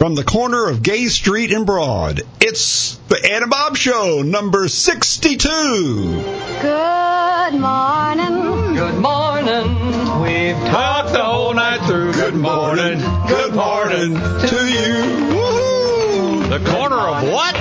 from the corner of Gay Street and Broad. It's the Ed and Bob Show, number 62. Good morning. Good morning. We've talked the whole night through. Good morning. Good morning to you. Woohoo! The corner of what?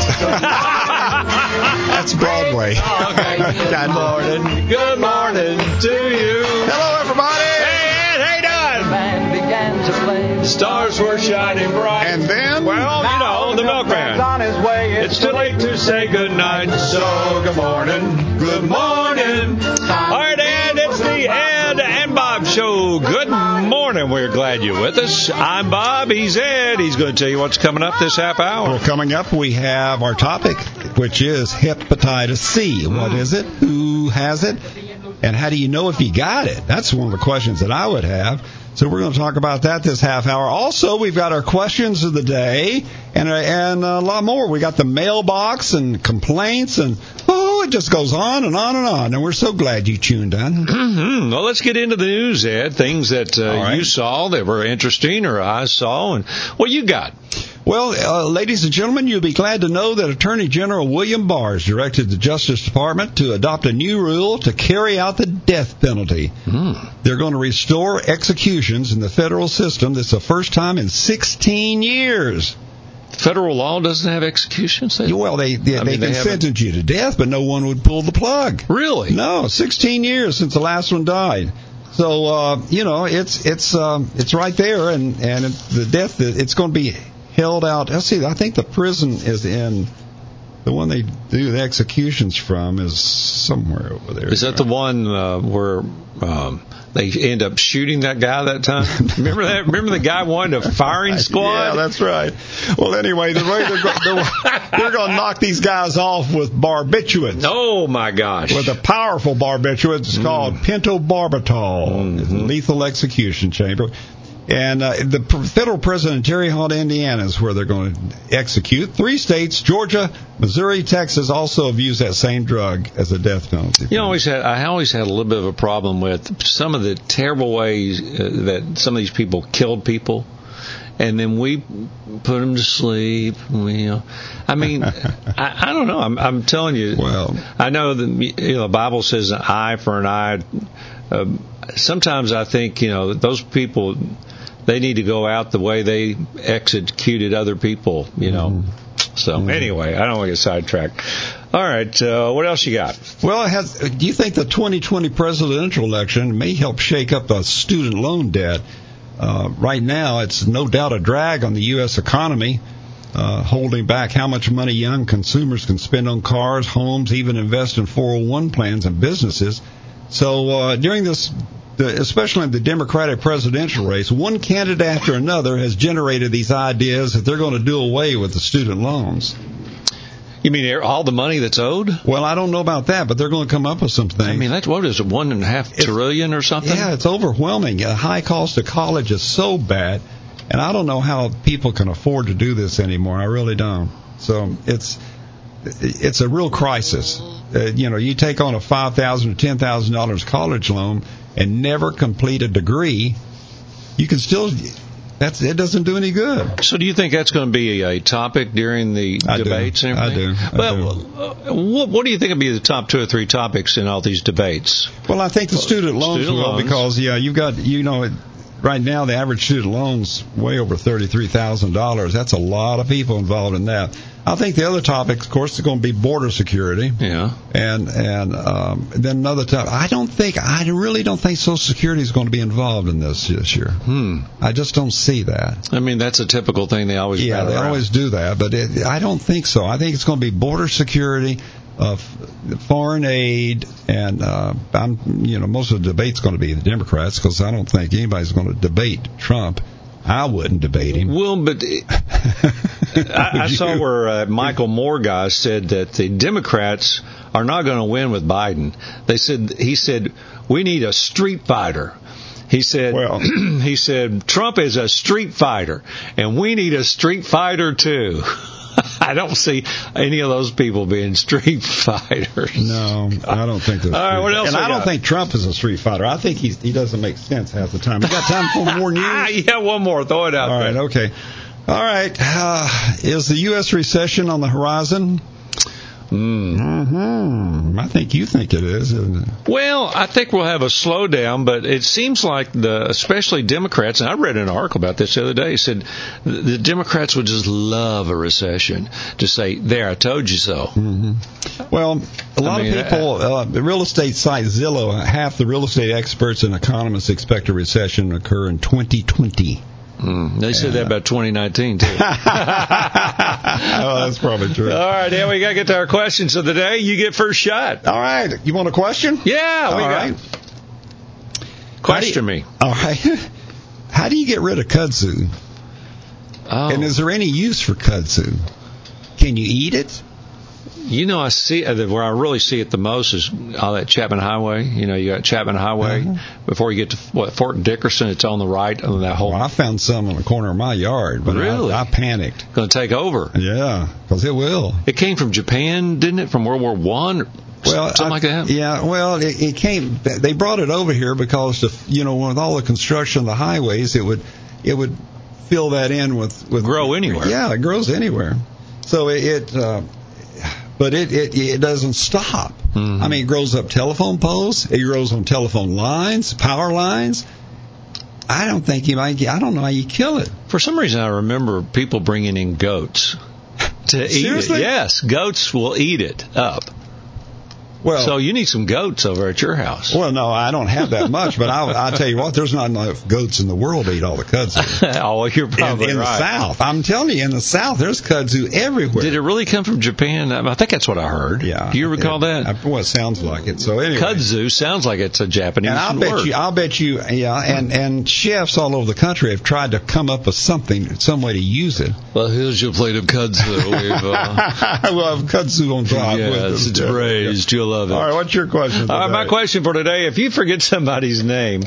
That's Broadway. Oh, okay. Good morning. Good morning to you. Hello, everybody. Hey, Ed, hey, Don. Band began to play. Stars were shining bright. And then? well, you know, the milkman. on his way. It's too late to say good night, so good morning, good morning. All right, Ed, it's the Ed and Bob Show. Good morning. We're glad you're with us. I'm Bob. He's Ed. He's going to tell you what's coming up this half hour. Well, coming up, we have our topic, which is hepatitis C. What is it? Who has it? And how do you know if you got it? That's one of the questions that I would have. So we're going to talk about that this half hour. Also, we've got our questions of the day and and a lot more. We got the mailbox and complaints and oh, it just goes on and on and on. And we're so glad you tuned in. Hmm, well, let's get into the news, Ed. Things that uh, right. you saw that were interesting or I saw, and what you got? Well, uh, ladies and gentlemen, you'll be glad to know that Attorney General William Barr has directed the Justice Department to adopt a new rule to carry out the death penalty. They're going to restore executions in the federal system. That's the first time in 16 years. Federal law doesn't have executions. They- Well, they they, I they mean, they can haven't- sentence you to death, but no one would pull the plug. Really? No, 16 years since the last one died. So uh, you know, it's it's um, it's right there, and and the death it's going to be held out. Let's see, I think the prison is in the one they do the executions from is somewhere over there. Is that the one uh, where um, they end up shooting that guy that time? remember that? Remember the guy wanted a firing squad? Yeah, that's right. Well, anyway, the way they're, go- they're, going to knock these guys off with barbiturates. oh my gosh! with a powerful barbiturate. It's called pentobarbital. A lethal execution chamber. And uh, the federal president, Terre Haute, Indiana, is where they're going to execute. Three states, Georgia, Missouri, Texas, also have used that same drug as a death penalty. You know, I always had I always had a little bit of a problem with some of the terrible ways uh, that some of these people killed people, and then we put them to sleep. We, you know, I mean, I, I don't know. I'm, I'm telling you. Well- I know the you know the Bible says an eye for an eye. Uh, sometimes I think you know those people they need to go out the way they executed other people. You know. So anyway, I don't want to get sidetracked. All right, uh, what else you got? Well, has, do you think the 2020 presidential election may help shake up the student loan debt? Uh, right now, it's no doubt a drag on the U.S. economy, uh, holding back how much money young consumers can spend on cars, homes, even invest in 401 plans and businesses. So uh, during this, the, especially in the Democratic presidential race, one candidate after another has generated these ideas that they're going to do away with the student loans. You mean all the money that's owed? Well, I don't know about that, but they're going to come up with something. I mean, that's what is it, one and a half trillion or something? Yeah, it's overwhelming. The high cost of college is so bad, and I don't know how people can afford to do this anymore. I really don't. So it's it's a real crisis. Uh, you know, you take on a five thousand or ten thousand dollars college loan and never complete a degree, you can still. That's it. Doesn't do any good. So, do you think that's going to be a, topic during the I do. debates and I do. I well, uh, what, what do you think would be the top two or three topics in all these debates? Well, I think the student loans student will loans. because yeah, you've got you know it, right now the average student loans way over thirty three thousand dollars. That's a lot of people involved in that. I think the other topic, of course, is going to be border security, Yeah. and and um, then another topic. I don't think I really don't think Social Security is going to be involved in this this year. Hmm. I just don't see that. I mean, that's a typical thing they always do. Yeah, they around. always do that, but it, I don't think so. I think it's going to be border security, uh, f- foreign aid, and uh, I'm, you know, most of the debate's going to be the Democrats because I don't think anybody's going to debate Trump. I wouldn't debate him. Well, but I, I saw where uh, Michael Moore guy said that the Democrats are not going to win with Biden. They said he said we need a street fighter. He said Well- he said Trump is a street fighter, and we need a street fighter too. I don't see any of those people being street fighters. No, I don't think that's All right, what else And we I don't think Trump is a street fighter. I think he's, he doesn't make sense half the time. You got time for more news? Ah, yeah, one more. Throw it out All right, okay. All right. Uh, is the U.S. recession on the horizon? Mm. hmm I think you think it is, isn't it? Well, I think we'll have a slowdown, but it seems like the, especially Democrats, and I read an article about this the other day, said the Democrats would just love a recession to say, "There, I told you so." Well, a lot mean, of people, uh, the real estate site Zillow, half the real estate experts and economists expect a recession to occur in 2020. Mm. They said that about 2019 too. oh, that's probably true. All right, now we got to get to our questions of the day. You get first shot. All right. You want a question? Yeah, we All got. right. Question me. All right. How do you get rid of kudzu? Oh. And is there any use for kudzu? Can you eat it? You know, I see uh, where I really see it the most is all that Chapman Highway. You know, you got Chapman Highway Uh-huh. before you get to what Fort Dickerson. It's on the right on that whole. Well, I found some in the corner of my yard, but Really? I, I panicked. Going to take over. Yeah, because it will. It came from Japan, didn't it? From World War One, Well, something I- like that. Yeah, well, it, it came. They brought it over here because, the, you know, with all the construction of the highways, it would, it would fill that in with with Grow anywhere. Yeah, it grows anywhere. So it, it uh, but it, it it doesn't stop. Mhm. I mean, it grows up telephone poles. It grows on telephone lines, power lines. I don't think you might. I don't know how you kill it. For some reason, I remember people bringing in goats to eat Seriously? it. Yes, goats will eat it up. Well, So you need some goats over at your house. well, no, I don't have that much, but I'll, I'll tell you what. There's not enough goats in the world to eat all the kudzu. oh, you're in, probably in the right. South. I'm telling you, in the South, there's kudzu everywhere. Did it really come from Japan? I think that's what I heard. Yeah. Do you recall It- that? I- Well, it sounds like it. So anyway. Kudzu sounds like it's a Japanese And I'll word. bet you, I'll bet you, yeah, and and chefs all over the country have tried to come up with something, some way to use it. well, here's your plate of kudzu. We've, uh, we'll have kudzu on top. with yes, it. it's braised. You'll love it. All right, what's your question? All right, my question for today: If you forget somebody's name,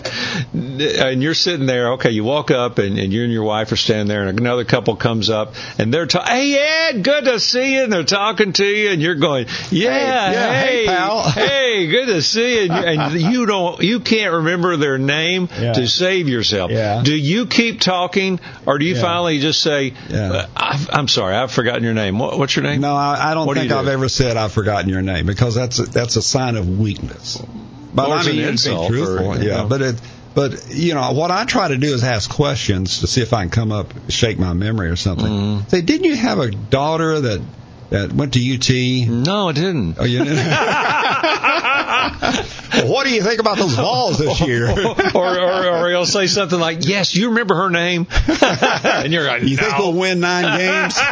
and you're sitting there, okay, you walk up and, and you and your wife are standing there, and another couple comes up and they're talking, "Hey Ed, good to see you," and they're talking to you, and you're going, "Yeah, Hey, yeah, hey, pal." hey, good to see you," and, and you don't, you can't remember their name Yeah. to save yourself. Yeah. Do you keep talking, or do you finally just say, uh, I've, "I'm sorry, I've forgotten your name. What, what's your name?" No, I, I don't What think you I've do? ever said I've forgotten your name because that's that's a sign of weakness. But Or I mean, an you be insult or, truthful, you yeah. know. But it, but you know, what I try to do is ask questions to see if I can come up, shake my memory or something. Mm-hmm. Say, didn't you have a daughter that that went to UT? No, I didn't. Oh, you didn't. what do you think about those balls this year? or, or, or he'll say something like, "Yes, you remember her name," and you're like, you think we'll win nine games?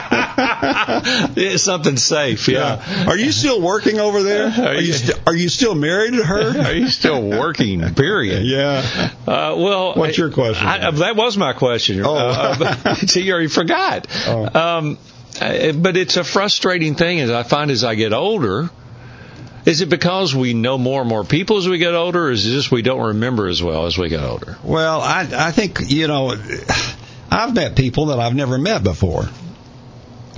It's something safe, yeah. Are you still working over there? Are you st- are you still married to her? Are you still working? Period. Yeah. Uh, well, What's your question? I, I- that was my question. Oh. Uh, see, you already forgot. Oh. Um, uh, but it's a frustrating thing, as I find as I get older. Is it because we know more and more people as we get older, or is it just we don't remember as well as we get older? Well, I I think you know, I've met people that I've never met before,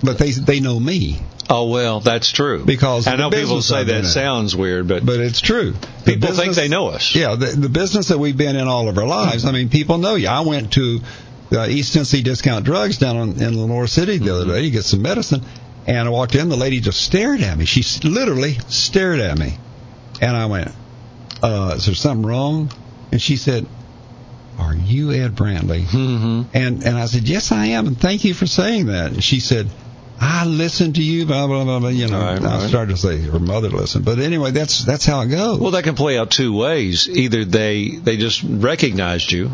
but they they know me. Oh well, that's true. Because I know people say that sounds weird, but, But it's true. People think they know us. Yeah, the, the business that we've been in all of our lives. I mean, people know you. I went to uh, East Tennessee Discount Drugs down in, in Lenoir City the other day to get some medicine, and I walked in. The lady just stared at me. She literally stared at me, and I went, uh, "Is there something wrong?" And she said, "Are you Ed Brantley?" hmm And and I said, "Yes, I am, and thank you for saying that." And she said. I listened to you, blah blah blah. blah you know, Right, I right. started to say her mother listened, but anyway, that's that's how it goes. Well, that can play out two ways. Either they they just recognized you,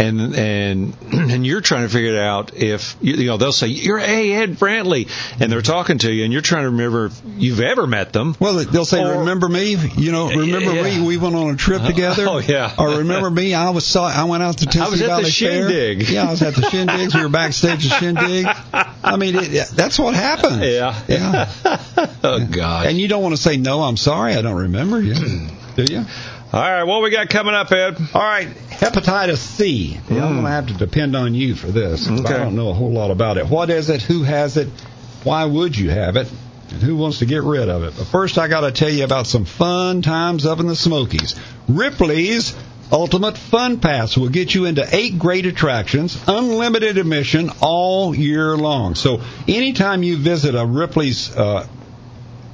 and and and you're trying to figure it out if you, you know they'll say you're hey Ed Brantley, and they're talking to you, and you're trying to remember if you've ever met them. Well, they'll say, Or- "Remember me? You know, remember Yeah. me? We went on a trip uh-huh. together." Oh, yeah. Or remember me? I was saw. I went out to Tennessee was at the Valley Fair. Shindig. Yeah, I was at the Shindigs. We were backstage at Shindig. I mean, it, that's what happens. Yeah. Yeah. oh God. And you don't want to say no. I'm sorry. I don't remember you. Do you? All right, what we got coming up, Ed? All right, hepatitis C. Yeah, I'm going to have to depend on you for this. Okay. I don't know a whole lot about it. What is it? Who has it? Why would you have it? And who wants to get rid of it? But first, I got to tell you about some fun times up in the Smokies. Ripley's Ultimate Fun Pass will get you into eight great attractions, unlimited admission all year long. So anytime you visit a Ripley's uh,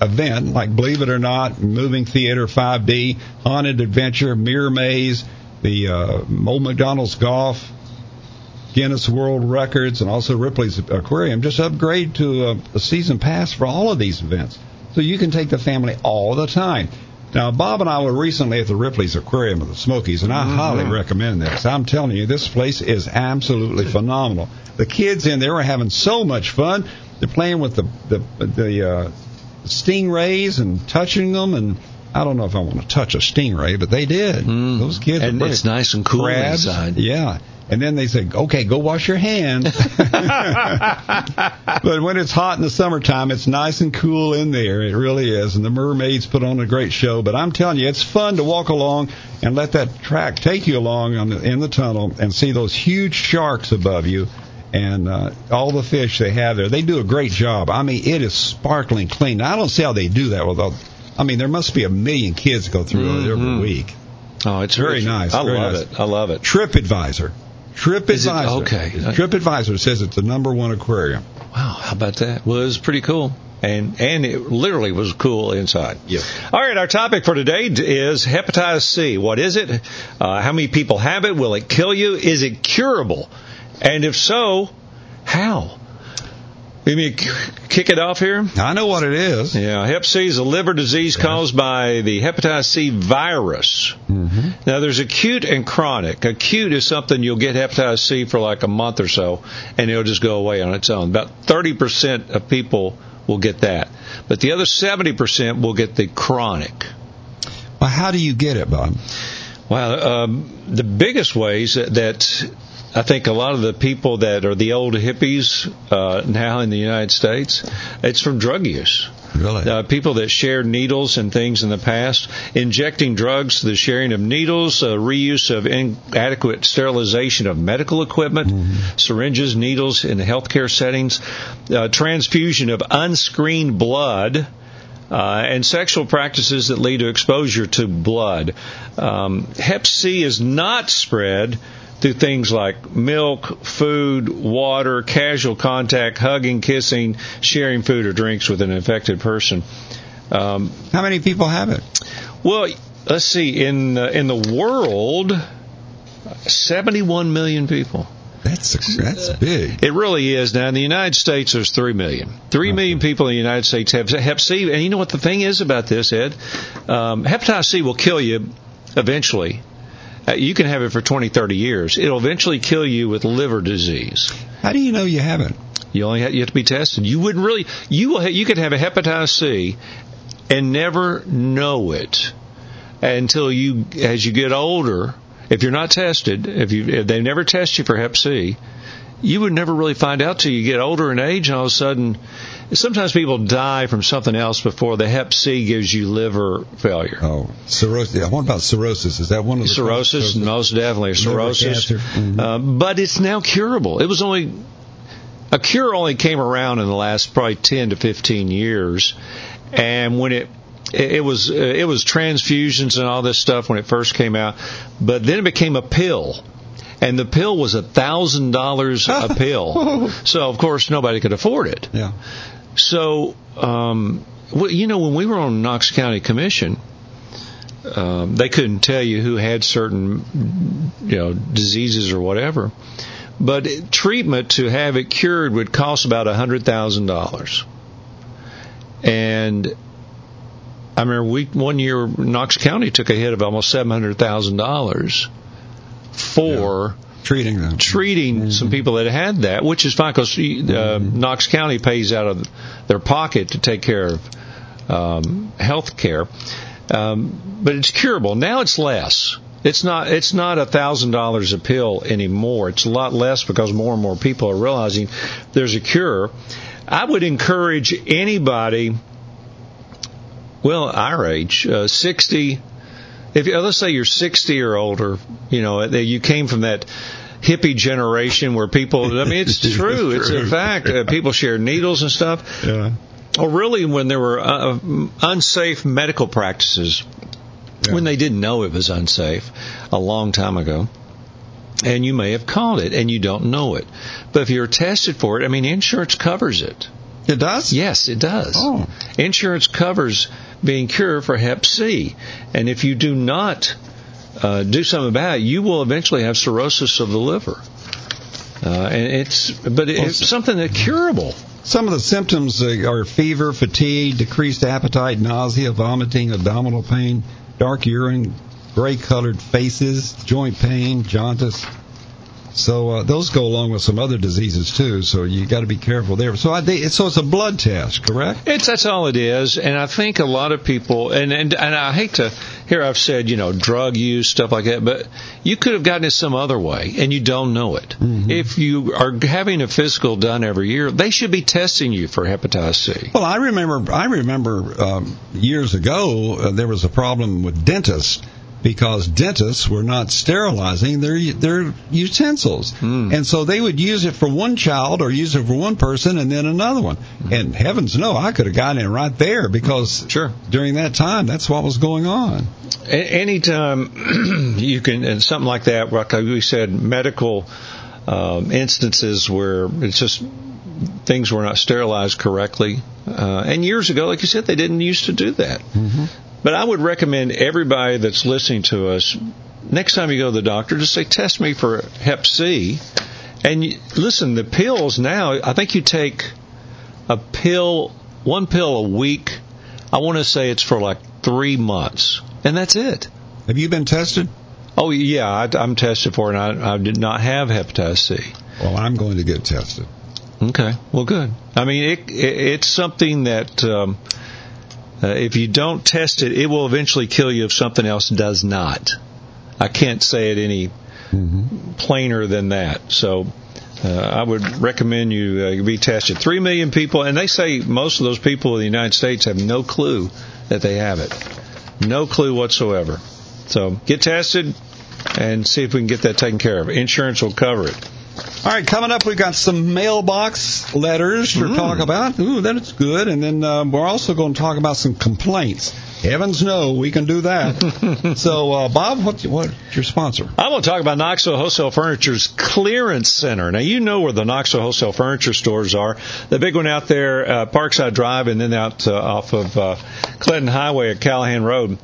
event, like Believe It or Not, Moving Theater 5D, Haunted Adventure, Mirror Maze, the uh, Old McDonald's Golf, Guinness World Records, and also Ripley's Aquarium, just upgrade to a, a season pass for all of these events. So you can take the family all the time. Now, Bob and I were recently at the Ripley's Aquarium of the Smokies, and I mm-hmm. highly recommend this. I'm telling you, this place is absolutely phenomenal. The kids in there are having so much fun. They're playing with the the, the uh, stingrays and touching them, and I don't know if I want to touch a stingray, but they did. Mm. Those kids, and it's nice and cool crabs, inside. Yeah, and then they say, okay, go wash your hands. but when it's hot in the summertime, it's nice and cool in there. It really is. And the mermaids put on a great show. But I'm telling you, it's fun to walk along and let that track take you along the, in the tunnel and see those huge sharks above you and uh, all the fish they have there. They do a great job. I mean, it is sparkling clean. Now, I don't see how they do that without. I mean, there must be a million kids go through mm-hmm. it every mm-hmm. week. Oh, it's very nice. I very love nice. it. I love it. TripAdvisor TripAdvisor. okay. TripAdvisor says it's the number one aquarium. Wow, how about that? Well, it was pretty cool. And and it literally was cool inside. Yeah. All right, our topic for today is hepatitis C. What is it? Uh, how many people have it? Will it kill you? Is it curable? And if so, how? Let me kick it off here. I know what it is. Yeah, Hep C is a liver disease caused by the hepatitis C virus. Mm-hmm. Now, there's acute and chronic. Acute is something you'll get hepatitis C for like a month or so, and it'll just go away on its own. About 30% of people will get that, but the other 70% will get the chronic. Well, how do you get it, Bob? Well, um, the biggest ways that I think a lot of the people that are the old hippies uh, now in the United States, it's from drug use. Really? Uh, people that shared needles and things in the past, injecting drugs, the sharing of needles, uh, reuse of inadequate sterilization of medical equipment, mm-hmm. syringes, needles in the healthcare settings, uh, transfusion of unscreened blood. Uh, and sexual practices that lead to exposure to blood. Um, Hep C is not spread through things like milk, food, water, casual contact, hugging, kissing, sharing food or drinks with an infected person. Um, How many people have it? Well, let's see. In uh, in the world, 71 million people. That's that's big. It really is. Now in the United States, there's three million. Three okay. million people in the United States have Hep C, and you know what the thing is about this, Ed? Um, hepatitis C will kill you eventually uh, you can have it for 20, 30 years. It'll eventually kill you with liver disease. How do you know you haven't? You only have, you have to be tested. You wouldn't really you will you could have a hepatitis C and never know it until you as you get older. If you're not tested, if you if they never test you for Hep C, you would never really find out till you get older in age, and all of a sudden Sometimes people die from something else before the Hep C gives you liver failure. Oh, cirrhosis. What about cirrhosis? Is that one of the cirrhosis? Most definitely cirrhosis. Mm-hmm. Uh, but it's now curable. It was only a cure only came around in the last probably 10 to 15 years, and when it it was it was transfusions and all this stuff when it first came out, but then it became a pill and the pill was a thousand dollars a pill. so of course nobody could afford it. Yeah. So, um, well, you know, when we were on Knox County Commission, um, they couldn't tell you who had certain, you know, diseases or whatever. But treatment to have it cured would cost about hundred thousand dollars. And I remember we one year Knox County took a hit of almost seven hundred thousand dollars for treating them, treating mm-hmm. some people that had that, which is fine because uh, mm-hmm. Knox County pays out of their pocket to take care of um, health care, um, but it's curable. Now it's less. It's not. It's not a thousand dollars a pill anymore. It's a lot less because more and more people are realizing there's a cure. I would encourage anybody, well, our age, uh, sixty if let's say you're 60 or older, you know, you came from that hippie generation where people, I mean, it's true. it's, true. It's a fact. Uh, people share needles and stuff. Yeah. Or really when there were uh, unsafe medical practices Yeah. when they didn't know it was unsafe a long time ago. And you may have caught it and you don't know it. But if you're tested for it, I mean, insurance covers it. It does? Yes, it does. Oh. Insurance covers being cured for Hep C. And if you do not uh, do something about it, you will eventually have cirrhosis of the liver. Uh, and it's, but it's something that's curable. Some of the symptoms uh, are fever, fatigue, decreased appetite, nausea, vomiting, abdominal pain, dark urine, gray colored faces, joint pain, jaundice. So uh, those go along with some other diseases too. So you got to be careful there. So I, they, so it's a blood test, correct? It's that's all it is, and I think a lot of people, and and and I hate to hear I've said you know drug use stuff like that, but you could have gotten it some other way, and you don't know it. If you are having a physical done every year, they should be testing you for hepatitis C. Well, I remember. I remember um, years ago uh, there was a problem with dentists because dentists were not sterilizing their their utensils, and so they would use it for one child or use it for one person and then another one. And heavens no, I could have gotten in right there because Sure. during that time that's what was going on. A- anytime you can, and something like that, like we said, medical um, instances where it's just things were not sterilized correctly. Uh, and years ago, like you said, they didn't used to do that. But I would recommend everybody that's listening to us, next time you go to the doctor, just say, test me for Hep C. And you, listen, the pills now, I think you take a pill, one pill a week. I want to say it's for like three months. And that's it. Have you been tested? Oh, yeah, I, I'm tested for it, and I, I did not have hepatitis C. Well, I'm going to get tested. Okay, well, good. I mean, it, it it's something that um, uh, if you don't test it, it will eventually kill you if something else does not. I can't say it any plainer than that. So. Uh, I would recommend you uh, be tested. Three million people, and they say most of those people in the United States have no clue that they have it. No clue whatsoever. So get tested and see if we can get that taken care of. Insurance will cover it. All right, coming up, we've got some mailbox letters to talk about. Ooh, that's good. And then uh, we're also going to talk about some complaints. Heavens no, we can do that. so, uh, Bob, what's, what's your sponsor? I'm going to talk about Knoxville Wholesale Furniture's Clearance Center. Now, you know where the Knoxville Wholesale Furniture stores are. The big one out there, uh, Parkside Drive, and then out uh, off of uh, Clinton Highway at Callahan Road.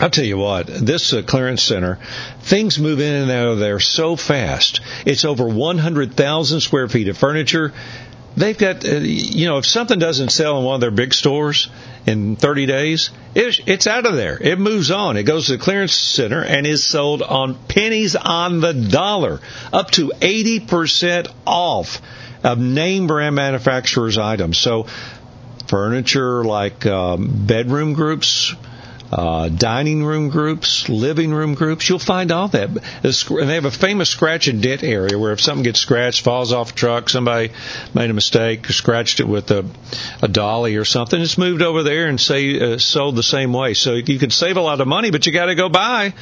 I'll tell you what, this uh, clearance center, things move in and out of there so fast. It's over 100,000 square feet of furniture. They've got, uh, you know, if something doesn't sell in one of their big stores in 30 days, it's, it's out of there. It moves on. It goes to the clearance center and is sold on pennies on the dollar, up to 80% off of name brand manufacturers' items. So, furniture like um, bedroom groups, uh, dining room groups, living room groups. You'll find all that. And they have a famous scratch and dent area where if something gets scratched, falls off a truck, somebody made a mistake, scratched it with a, a dolly or something, it's moved over there and say uh, sold the same way. So you can save a lot of money, but you got to go buy.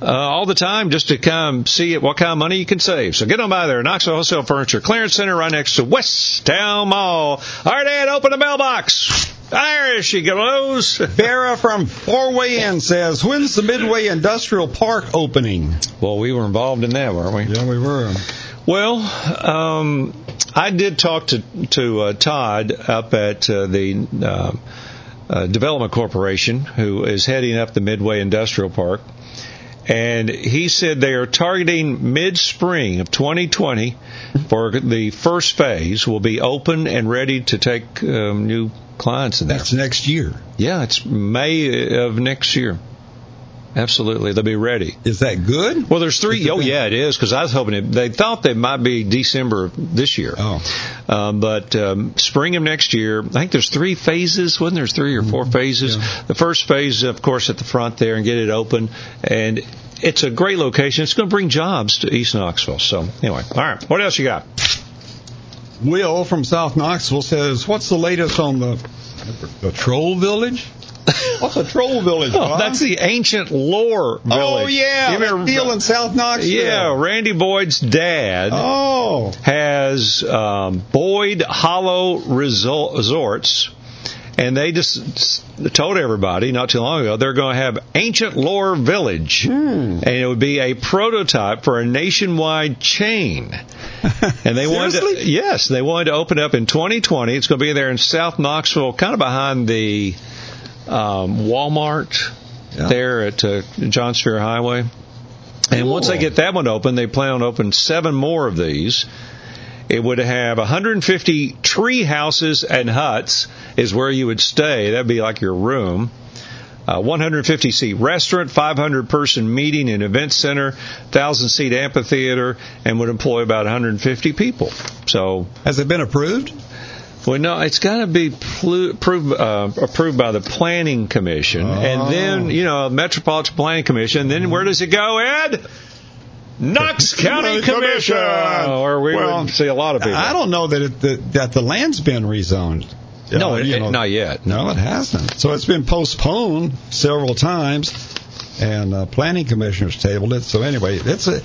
Uh, all the time just to come see what kind of money you can save. So get on by there. Knoxville Wholesale Furniture Clearance Center right next to West Town Mall. All right, Ed, open the mailbox. There she goes. Vera from Four Way Inn says, When's the Midway Industrial Park opening? Well, we were involved in that, weren't we? Yeah, we were. Well, um, I did talk to to uh, Todd up at uh, the uh, uh, Development Corporation, who is heading up the Midway Industrial Park, and he said they are targeting mid spring of 2020 for the first phase. Will be open and ready to take um, new clients in there. That's next year. Yeah, it's May of next year. Absolutely, they'll be ready. Is that good? Well, there's three. Oh, yeah, it is because I was hoping it, they thought they might be December of this year. Oh. Um, but um, spring of next year, I think there's three phases. Wasn't there three or four phases? The first phase, of course, at the front there and get it open, and it's a great location. It's going to bring jobs to East Knoxville. So anyway, all right. What else you got? Will from South Knoxville says, What's the latest on the, the Troll Village? What's a Troll Village? Oh, that's the ancient lore village. Oh, yeah. You that deal in South Knoxville. yeah, Randy Boyd's dad. Oh. has um, Boyd Hollow Resorts, and they just told everybody not too long ago they're going to have Ancient Lore Village, Hmm. and it would be a prototype for a nationwide chain. And they wanted to, yes, they wanted to open up in 2020. It's going to be there in South Knoxville, kind of behind the um, Walmart Yeah. there at uh, John Sevier Highway. And once they get that one open, they plan on opening seven more of these. It would have 150 tree houses and huts is where you would stay. That'd be like your room. Uh, 150 seat restaurant, 500 person meeting and event center, 1,000 seat amphitheater, and would employ about 150 people. So, Has it been approved? well, no, it's got to be plu- approved, uh, approved by the Planning Commission, Oh. and then you know Metropolitan Planning Commission. Then where does it go, Ed? Knox County Commission, or we Well, would see a lot of people. I don't know that it, that, that the land's been rezoned. No, Uh, it, know, not yet. No, it hasn't. So it's been postponed several times, and uh, planning commissioners tabled it. So anyway, it's a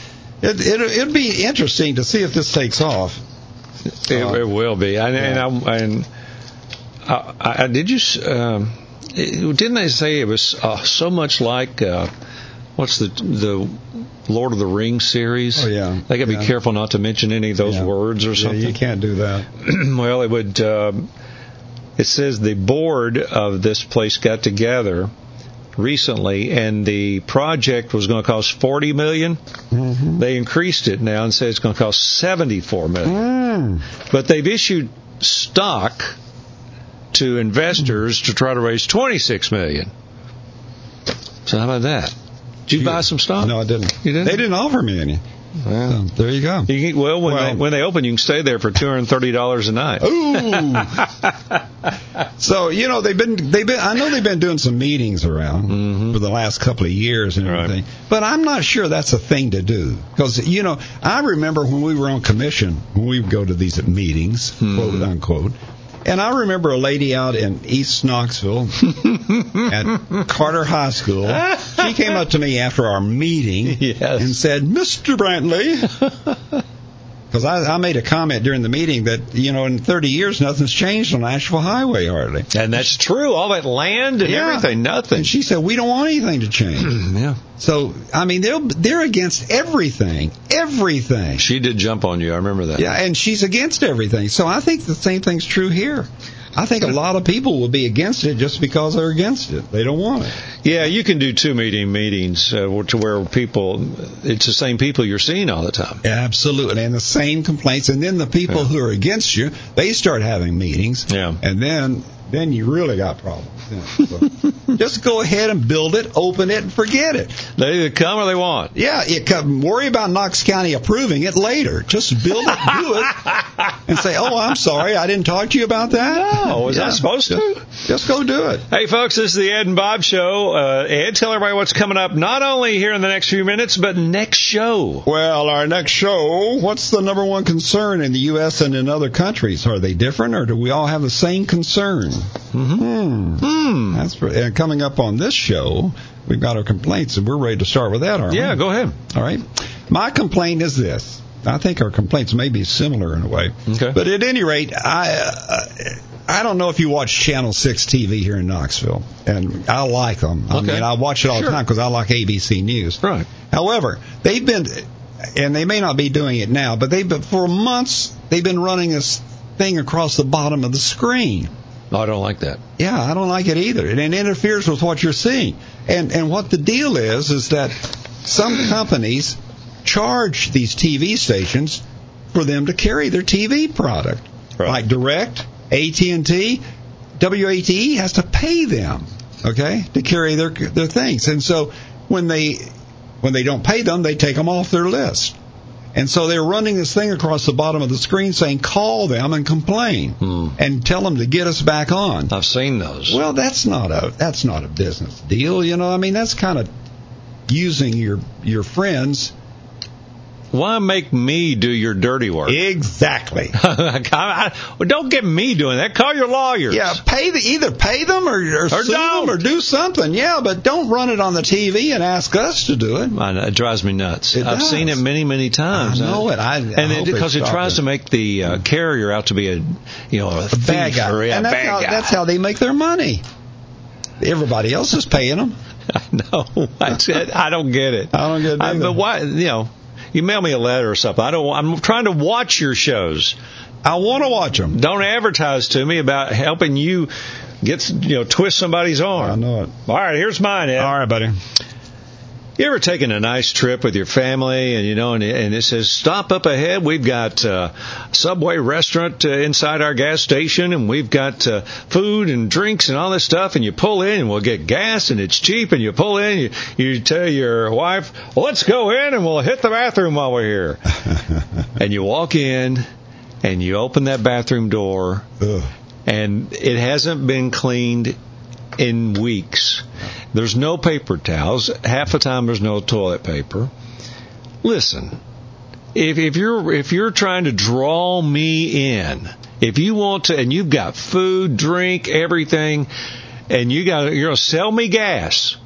it, it it'd be interesting to see if this takes off. It, it will be. And, and, I, and I, I, did you? Um, didn't they say it was uh, so much like uh, what's the the Lord of the Rings series? Oh, yeah. They got to Yeah. be careful not to mention any of those Yeah. words or Yeah, something. you can't do that. well, it would. Um, it says the board of this place got together recently, and the project was going to cost forty million. Mm-hmm. They increased it now and say it's going to cost seventy-four million. Mm. But they've issued stock to investors to try to raise twenty-six million. So how about that? Did you buy some stock? No, I didn't. You didn't? They didn't offer me any. Well, So there you go. you can, well, when Well- they when they open, you can stay there for two hundred and thirty dollars a night. Ooh. so you know they've been they've been I know they've been doing some meetings around Mhm. for the last couple of years and Right. everything, but I'm not sure that's a thing to do because you know I remember when we were on commission when we would go to these meetings quote unquote. And I remember a lady out in East Knoxville at Carter High School. She came up to me after our meeting Yes. and said, Mr. Brantley, because I, I made a comment during the meeting that, you know, in 30 years, nothing's changed on Asheville Highway hardly. And that's true. All that land and Yeah. everything, nothing. And she said, we don't want anything to change. Hmm, yeah. so, I mean, they're, they're against everything. Everything. She did jump on you. I remember that. Yeah, and she's against everything. So I think the same thing's true here. I think a lot of people will be against it just because they're against it. They don't want it. Yeah, you can do two meeting meetings uh, to where people, it's the same people you're seeing all the time. Absolutely, and the same complaints. And then the people who are against you, they start having meetings. Yeah. And then, then you really got problems. Yeah, so just go ahead and build it, open it, and forget it. They either come or they want. Yeah, you can worry about Knox County approving it later. Just build it, do it, and say, "Oh, I'm sorry, I didn't talk to you about that." No, was I supposed just, to? Just go do it. Hey, folks, this is the Ed and Bob Show. Uh, Ed, tell everybody what's coming up, not only here in the next few minutes, but next show. Well, our next show, what's the number one concern in the U.S. and in other countries? Are they different, or do we all have the same concern? Hmm. Hmm. That's pretty, and coming up on this show, we've got our complaints, and we're ready to start with that, aren't Yeah, we? go ahead. All right. My complaint is this. I think our complaints may be similar in a way. Okay. But at any rate, I uh, I don't know if you watch Channel 6 TV here in Knoxville, and I like them. I Okay. mean, I watch it all Sure. the time because I like ABC News. Right. However, they've been, and they may not be doing it now, but they've been, for months they've been running this thing across the bottom of the screen. No, I don't like that. Yeah, I don't like it either. And it interferes with what you're seeing. And and what the deal is is that some companies charge these TV stations for them to carry their TV product. Right. Like Direct, AT&T, WATE E has to pay them, okay, to carry their their things. And so when they when they don't pay them, they take them off their list. And so they're running this thing across the bottom of the screen saying, call them and complain Hmm. and tell them to get us back on. I've seen those. Well, that's not a that's not a business deal, you know. I mean, that's kind of using your your friends Why make me do your dirty work? Exactly. I- I- don't get me doing that. Call your lawyers. Yeah, pay the either pay them or, or, sue don't. them or do something. Yeah, but don't run it on the TV and ask us to do it. Know, it drives me nuts. It I've does. seen it many, many times. I know it. I- and because it stop tries to make the uh, carrier out to be a, you know, a, thief Bad guy. or a and that's bad how, guy. that's how they make their money. Everybody else is paying them. I know. I, said- I don't get it. I don't get it I- but why? You know, you mail me a letter or something. I don't. I'm trying to watch your shows. I want to watch them. Don't advertise to me about helping you get you know twist somebody's arm. I know it. All right, here's mine. Ed. All right, buddy. You ever taken a nice trip with your family and you know and, and it says stop up ahead we've got uh, Subway restaurant uh, inside our gas station and we've got uh, food and drinks and all this stuff and you pull in and we'll get gas and it's cheap and you pull in you you tell your wife let's go in and we'll hit the bathroom while we're here and you walk in and you open that bathroom door Ugh. and it hasn't been cleaned in weeks. There's no paper towels. Half the time there's no toilet paper. Listen, if if you're if you're trying to draw me in, if you want to, and you've got food, drink, everything, and you got you're gonna sell me gas.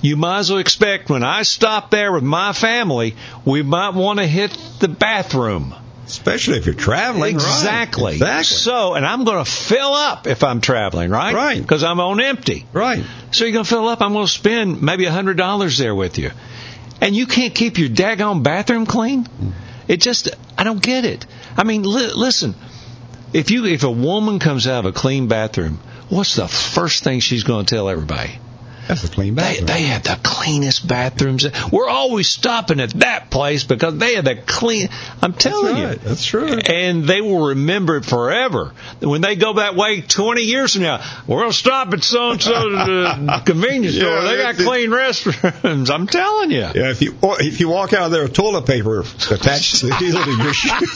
You might as well expect when I stop there with my family, we might want to hit the bathroom. Especially if you're traveling. right. Exactly. Exactly. So, and I'm going to fill up if I'm traveling, right? Right. Because I'm on empty. Right. So you're going to fill up. I'm going to spend maybe a hundred dollars there with you, and you can't keep your daggone bathroom clean. It just, I don't get it. I mean, li- listen, if you if a woman comes out of a clean bathroom, what's the first thing she's going to tell everybody? That's a clean They, bathroom. they have the cleanest bathrooms. We're always stopping at that place because they have the clean. I'm telling right. you, That's true. And they will remember it forever. When they go that way 20 years from now, we're going to stop at so and so convenience store. They got clean restrooms. I'm telling you. Yeah, if you if you walk out of there with toilet paper attached to the heel of your shoe,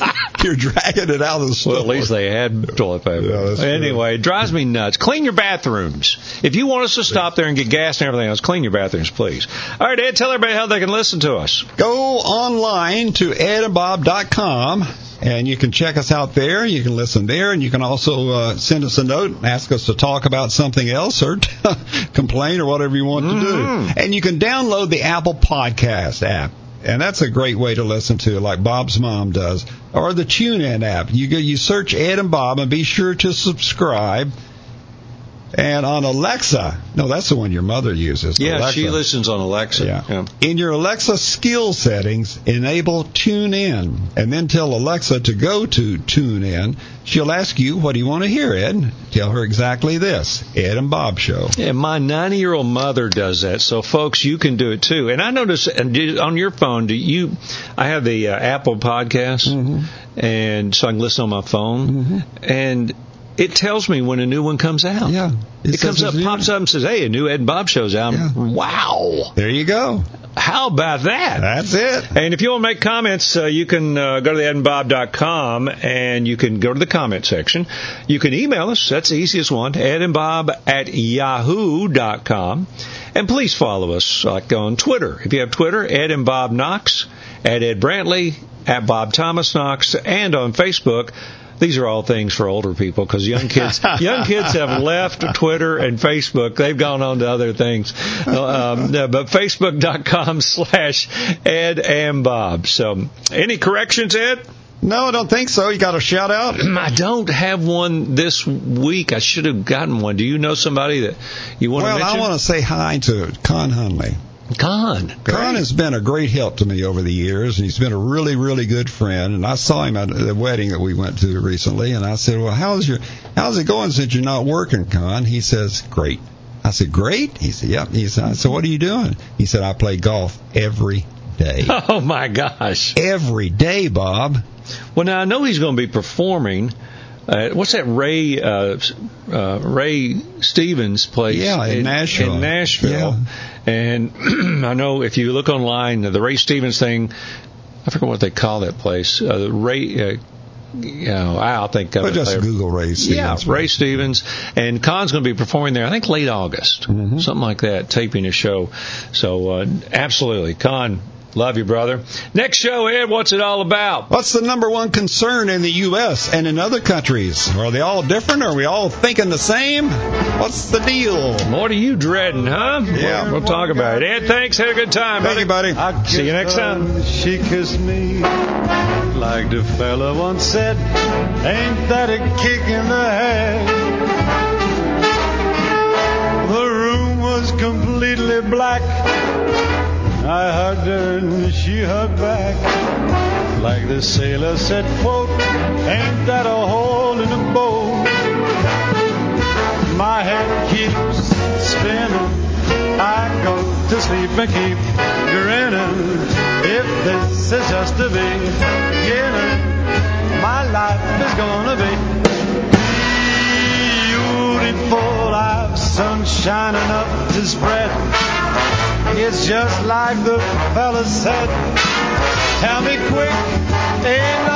you're dragging it out of the store. Well, at least they had toilet paper. Yeah, that's true. anyway, it drives me nuts. Clean your bathrooms. If you want us to stop there and get gas and everything else, clean your bathrooms, please. All right, Ed, tell everybody how they can listen to us. Go online to edandbob.com and you can check us out there. You can listen there, and you can also uh, send us a note and ask us to talk about something else or complain or whatever you want to Mm-hmm. do. And you can download the Apple Podcast app. And that's a great way to listen to, like Bob's mom does, or the TuneIn app. You go, you search Ed and Bob, and be sure to subscribe. And on Alexa, no, that's the one your mother uses. Yeah, Alexa. she listens on Alexa. Yeah. In your Alexa skill settings, enable Tune In, and then tell Alexa to go to Tune In. She'll ask you, "What do you want to hear, Ed?" Tell her exactly this: Ed and Bob Show. Yeah, my 90 year old mother does that. So, folks, you can do it too. And I notice and on your phone, do you? I have the uh, Apple Podcast, Mm-hmm. and so I can listen on my phone, and it tells me when a new one comes out. Yeah, It, says comes up, pops up, and says, "Hey, a new Ed and Bob show's out." Yeah. Wow, There you go. how about that? That's it. And if you want to make comments, uh, you can uh, go to theedandbob.com and you can go to the comment section. You can email us. That's the easiest one. edandbob at yahoo.com. And please follow us like on Twitter. If you have Twitter, Ed and Bob Knox, at Ed Brantley, at Bob Thomas Knox, and on Facebook. These are all things for older people because young kids, young kids have left Twitter and Facebook. They've gone on to other things. Um, no, but Facebook.com slash Ed and Bob. So, any corrections, Ed? No, I don't think so. You got a shout out? I don't have one this week. I should have gotten one. Do you know somebody that you want Well, to mention? I want to say hi to Con Hunley. Con. Con has been a great help to me over the years, and he's been a really, really good friend. And I saw him at the wedding that we went to recently, and I said, "Well, how's your how's it going since you're not working, Con?" He says, "Great." I said, "Great." He said, "Yep." He said, "So what are you doing?" He said, "I play golf every day, Oh my gosh. every day, Bob." Well, now I know he's going to be performing. Uh, what's that Ray uh, uh, Ray Stevens place? Yeah, in Nashville. In Nashville, Yeah. and I know if you look online, the Ray Stevens thing. I forget what they call that place. Uh, Ray. Uh, you know, I'll think of But it just later. Google Ray Stevens. Yeah, Ray Stevens and Con's going to be performing there. I think late August, Mm-hmm. something like that, taping a show. So uh, absolutely, Con, Love you, brother. Next show, Ed, what's it all about? What's the number one concern in the U.S. and in other countries? Are they all different? Are we all thinking the same? What's the deal? What are you dreading, huh? Yeah. We'll talk about it. Ed, thanks. Have a good time, Thank buddy. you, buddy. See you next time. She kissed me like the fella once said. Ain't that a kick in the head? The room was completely black. I hugged her and she hugged back. Like the sailor said, quote, ain't that a hole in the boat? My head keeps spinning. I go to sleep and keep grinning. If this is just the beginning, my life is gonna be beautiful. I've sunshine enough to spread. It's just like the fella said. Tell me quick, ain't